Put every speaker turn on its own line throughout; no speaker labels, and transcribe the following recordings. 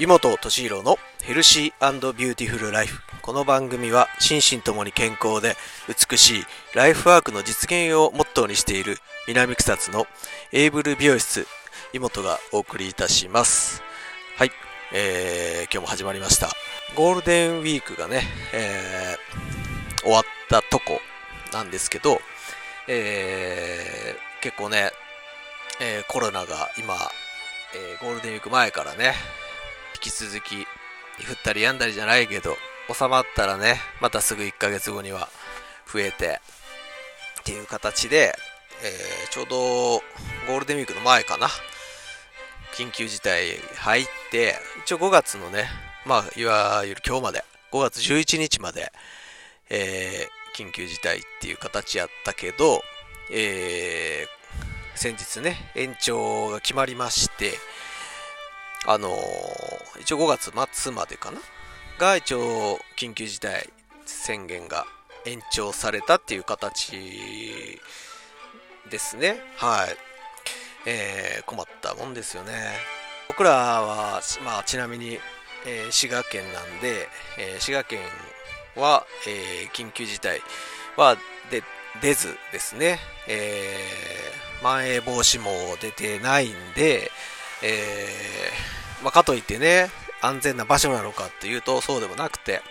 湯本敏弘のヘルシービューティフルライフ。この番組は心身ともに健康で美しいライフワークの実現をモットーにしている南草津のエイブル美容室。湯本がお送りいたします。はい、えー、今日も始まりました。ゴールデンウィークがね、えー、終わったとこなんですけど、えー、結構ね、えー、コロナが今、えー、ゴールデンウィーク前からね、引き続き、降ったりやんだりじゃないけど、収まったらね、またすぐ1ヶ月後には増えて、っていう形で、えー、ちょうどゴールデンウィークの前かな、緊急事態入って、一応5月のね、まあ、いわゆる今日まで、5月11日まで、えー、緊急事態っていう形やったけど、えー、先日ね、延長が決まりまして、あのー、一応5月末までかな？が一応緊急事態宣言が延長されたっていう形ですね。はい。えー、困ったもんですよね。僕らは、まあ、ちなみに、えー、滋賀県なんで、えー、滋賀県は、え、緊急事態は出ずですね、えー、まん延防止も出てないんで、えー、まあ、かといってね、安全な場所なのかっていうとそうでもなくて、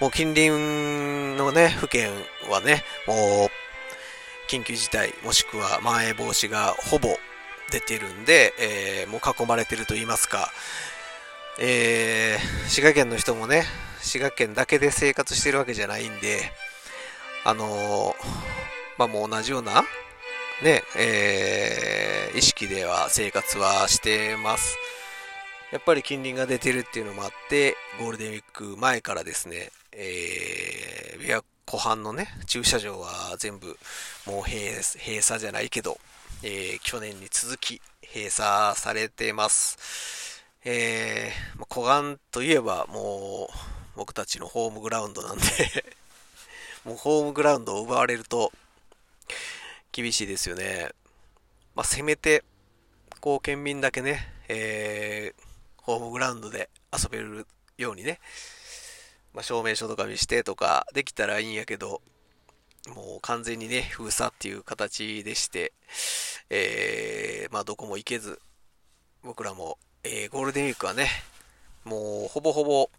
もう近隣のね、府県はね、もう緊急事態もしくはまん延防止がほぼ出てるんで、えー、もう囲まれてると言いますか、えー、滋賀県の人もね、滋賀県だけで生活してるわけじゃないんで、あのー、まあもう同じような、ね、えー、意識では生活はしてます。やっぱり近隣が出てるっていうのもあって、ゴールデンウィーク前からですね、えー、琵琶湖畔のね、駐車場は全部もう閉閉鎖じゃないけど、えー、去年に続き閉鎖されてます。えー、湖岸といえばもう僕たちのホームグラウンドなんで もうホームグラウンドを奪われると厳しいですよね。まあ、せめて、こう県民だけね、えー、ホームグラウンドで遊べるようにね、まあ、証明書とか見してとかできたらいいんやけど、もう完全にね、封鎖っていう形でして、えー、まあどこも行けず、僕らも、えー、ゴールデンウィークはね、もうほぼほぼ、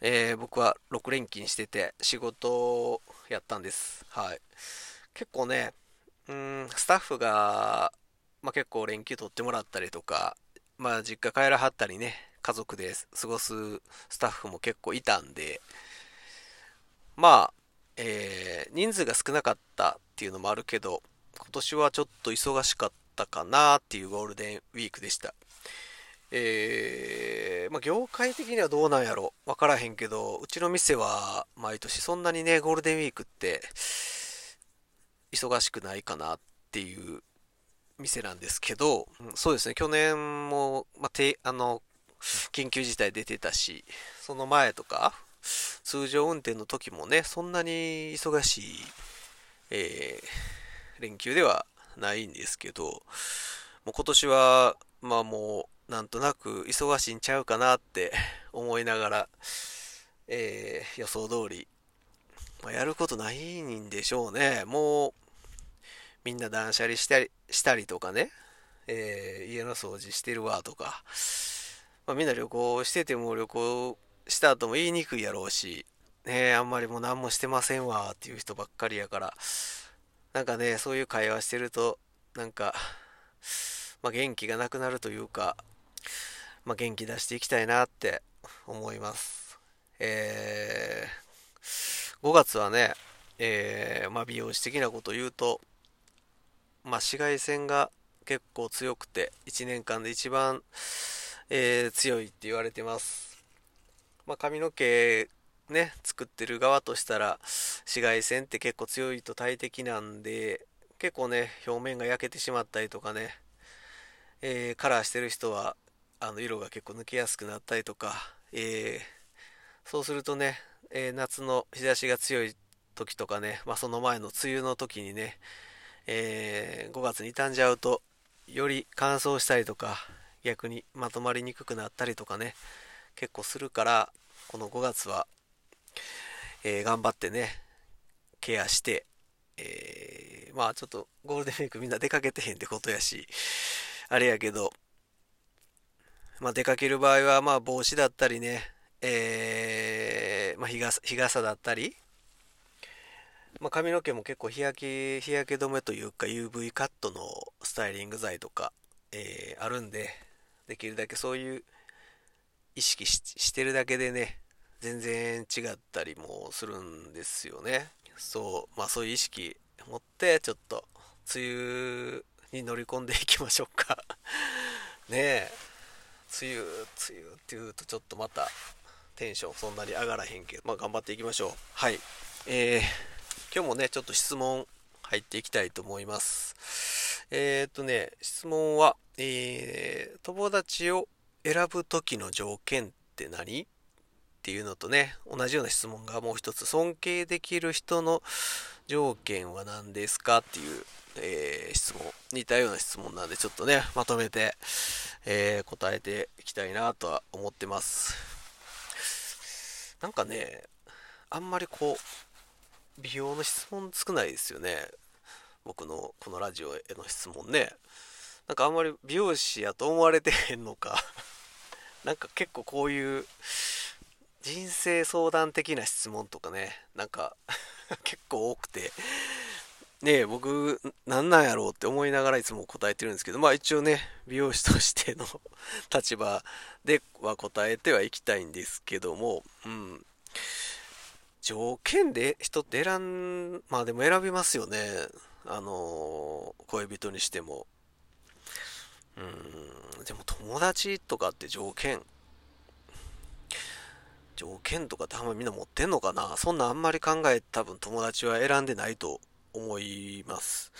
えー、僕は6連勤してて仕事やったんです。はい。結構ね、うん、スタッフが、まあ、結構連休取ってもらったりとか、まあ実家帰らはったりね、家族で過ごすスタッフも結構いたんで、まあ、えー、人数が少なかったっていうのもあるけど、今年はちょっと忙しかったかなっていうゴールデンウィークでした。えー、まあ、業界的にはどうなんやろわからへんけど、うちの店は毎年そんなにね、ゴールデンウィークって忙しくないかなっていう店なんですけど、そうですね、去年も、まあ、てあの、緊急事態出てたし、その前とか、通常運転の時もね、そんなに忙しい、えー、連休ではないんですけど、もう今年は、まあもう、なんとなく忙しいんちゃうかなって 思いながら、えー、予想通り、まあ、やることないんでしょうね。もう、みんな断捨離したりしたりとかね、えー、家の掃除してるわとか、まあ、みんな旅行してても旅行した後も言いにくいやろうし、ね、あんまりもう何もしてませんわっていう人ばっかりやから、なんかね、そういう会話してると、なんか、まあ、元気がなくなるというか、まあ、元気出していきたいなって思います。えー、5月はね、えー、まあ、美容師的なことを言うと、まあ、紫外線が結構強くて、1年間で一番、えー、強いって言われてます。まあ、髪の毛ね、作ってる側としたら、紫外線って結構強いと大敵なんで、結構ね、表面が焼けてしまったりとかね、えー、カラーしてる人は、あの、色が結構抜けやすくなったりとか、えー、そうするとね、えー、夏の日差しが強い時とかね、まあ、その前の梅雨の時にね、えー、5月に傷んじゃうとより乾燥したりとか逆にまとまりにくくなったりとかね結構するからこの5月は、えー、頑張ってねケアして、えー、まあちょっとゴールデンウィークみんな出かけてへんってことやしあれやけどまあ出かける場合はまあ帽子だったりねえー、まあ、日傘日傘だったりまあ、髪の毛も結構日焼け、日焼け止めというか UV カットのスタイリング剤とか、えー、あるんで、できるだけそういう意識してるだけでね、全然違ったりもするんですよね。そう、まあそういう意識持って、ちょっと梅雨に乗り込んでいきましょうか。ねえ、梅雨、梅雨っていうとちょっとまたテンションそんなに上がらへんけど、まあ頑張っていきましょう。はい。えー今日もね、ちょっと質問入っていきたいと思います。えー、っとね、質問は、えー、友達を選ぶ時の条件って何？っていうのとね、同じような質問がもう一つ、尊敬できる人の条件は何ですか？っていう、えー、質問、似たような質問なんで、ちょっとね、まとめて、えー、答えていきたいなとは思ってます。なんかね、あんまりこう、美容の質問少ないですよね。僕のこのラジオへの質問ね。なんかあんまり美容師やと思われてへんのか なんか結構こういう人生相談的な質問とかね、なんか 結構多くて、ねえ僕、なんなんやろうって思いながらいつも答えてるんですけど、まあ一応ね、美容師としての 立場では答えてはいきたいんですけども、うん。条件で人って選ん、まあでも選びますよね。あの、恋人にしても。うん、でも友達とかって条件。条件とかってあんまりみんな持ってんのかな？そんなあんまり考えて多分友達は選んでないと思います。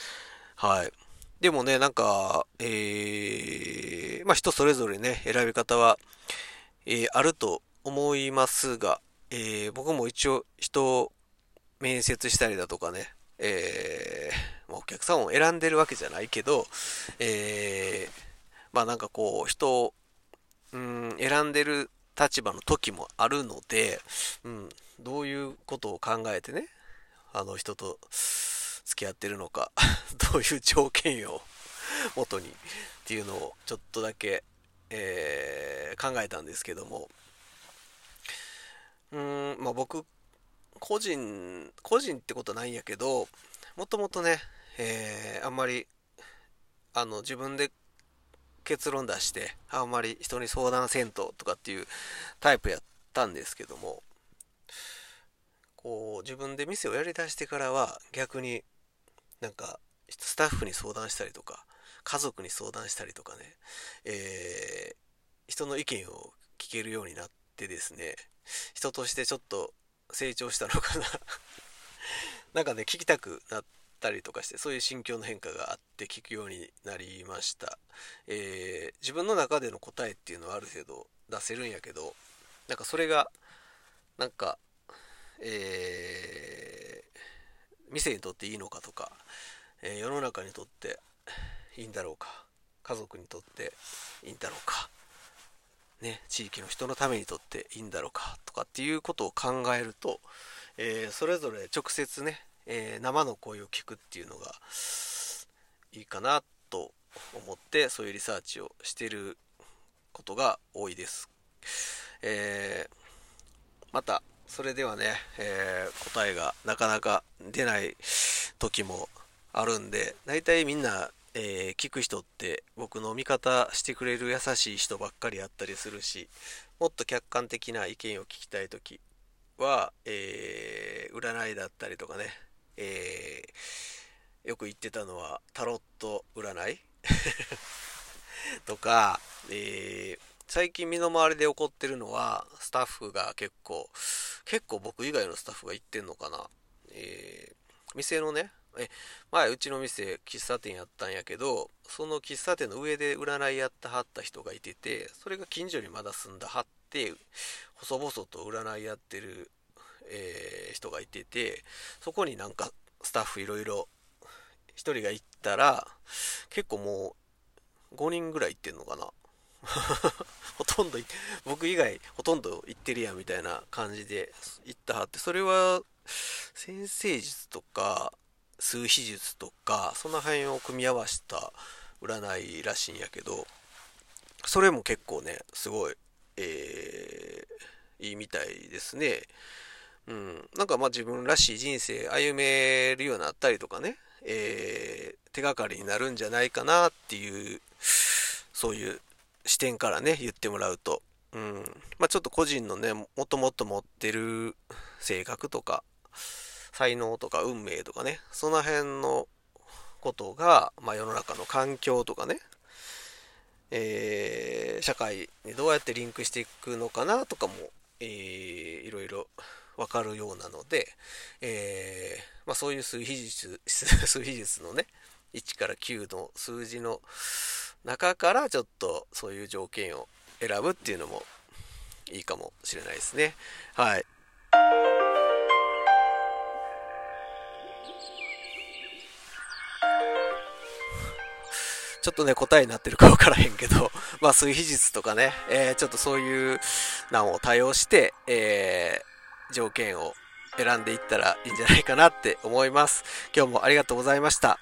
はい。でもね、なんか、えー、まあ人それぞれね、選び方は、えー、あると思いますが、えー、僕も一応人を面接したりだとかね、えー、お客さんを選んでるわけじゃないけど、えー、まあなんかこう人を、うん、選んでる立場の時もあるので、うん、どういうことを考えてね、あの人と付き合ってるのか、どういう条件を 元にっていうのをちょっとだけ、えー、考えたんですけども、うーん、まあ僕、個人、個人ってことないんやけど、もともとね、えー、あんまり、あの、自分で結論出して、あんまり人に相談せんととかっていうタイプやったんですけども、こう、自分で店をやりだしてからは、逆になんか、スタッフに相談したりとか、家族に相談したりとかね、えー、人の意見を聞けるようになってですね、人としてちょっと成長したのかな。なんかね聞きたくなったりとかしてそういう心境の変化があって聞くようになりました、えー、自分の中での答えっていうのはある程度出せるんやけどなんかそれがなんかえー、店にとっていいのかとか、えー、世の中にとっていいんだろうか家族にとっていいんだろうか。ね、地域の人のためにとっていいんだろうかとかっていうことを考えると、えー、それぞれ直接ね、えー、生の声を聞くっていうのがいいかなと思ってそういうリサーチをしてることが多いです。えー、またそれではね、え答えがなかなか出ない時もあるんで大体みんなえー、聞く人って僕の味方してくれる優しい人ばっかりやったりするしもっと客観的な意見を聞きたい時は、えー、占いだったりとかね、えー、よく言ってたのはタロット占い とか、え最近身の回りで起こってるのはスタッフが結構結構僕以外のスタッフが言ってんのかな、え店のねえ前うちの店喫茶店やったんやけどその喫茶店の上で占いやったはった人がいててそれが近所にまだ住んだはって細々と占いやってる、えー、人がいててそこになんかスタッフいろいろ1人が行ったら結構もう5人ぐらい行ってんのかな。ほとんど僕以外ほとんど行ってるやんみたいな感じで行ったはってそれは先生術とか数比術とかその辺を組み合わせた占いらしいんやけどそれも結構ねすごい、えー、いいみたいですね。うん、なんかまあ自分らしい人生歩めるようになったりとかね、えー、手がかりになるんじゃないかなっていうそういう視点からね言ってもらうと、うん。まあ、ちょっと個人のねもともと持ってる性格とか才能とか運命とかねその辺のことが、まあ、世の中の環境とかね、えー、社会にどうやってリンクしていくのかなとかも、えー、いろいろ分かるようなので、えー、まあ、そういう数比術 数比術のね1から9の数字の中からちょっとそういう条件を選ぶっていうのもいいかもしれないですね。はい。ちょっとね、答えになってるか分からへんけど、まあ、水比術とかね、えー、ちょっとそういう難を多用して、えー、条件を選んでいったらいいんじゃないかなって思います。今日もありがとうございました。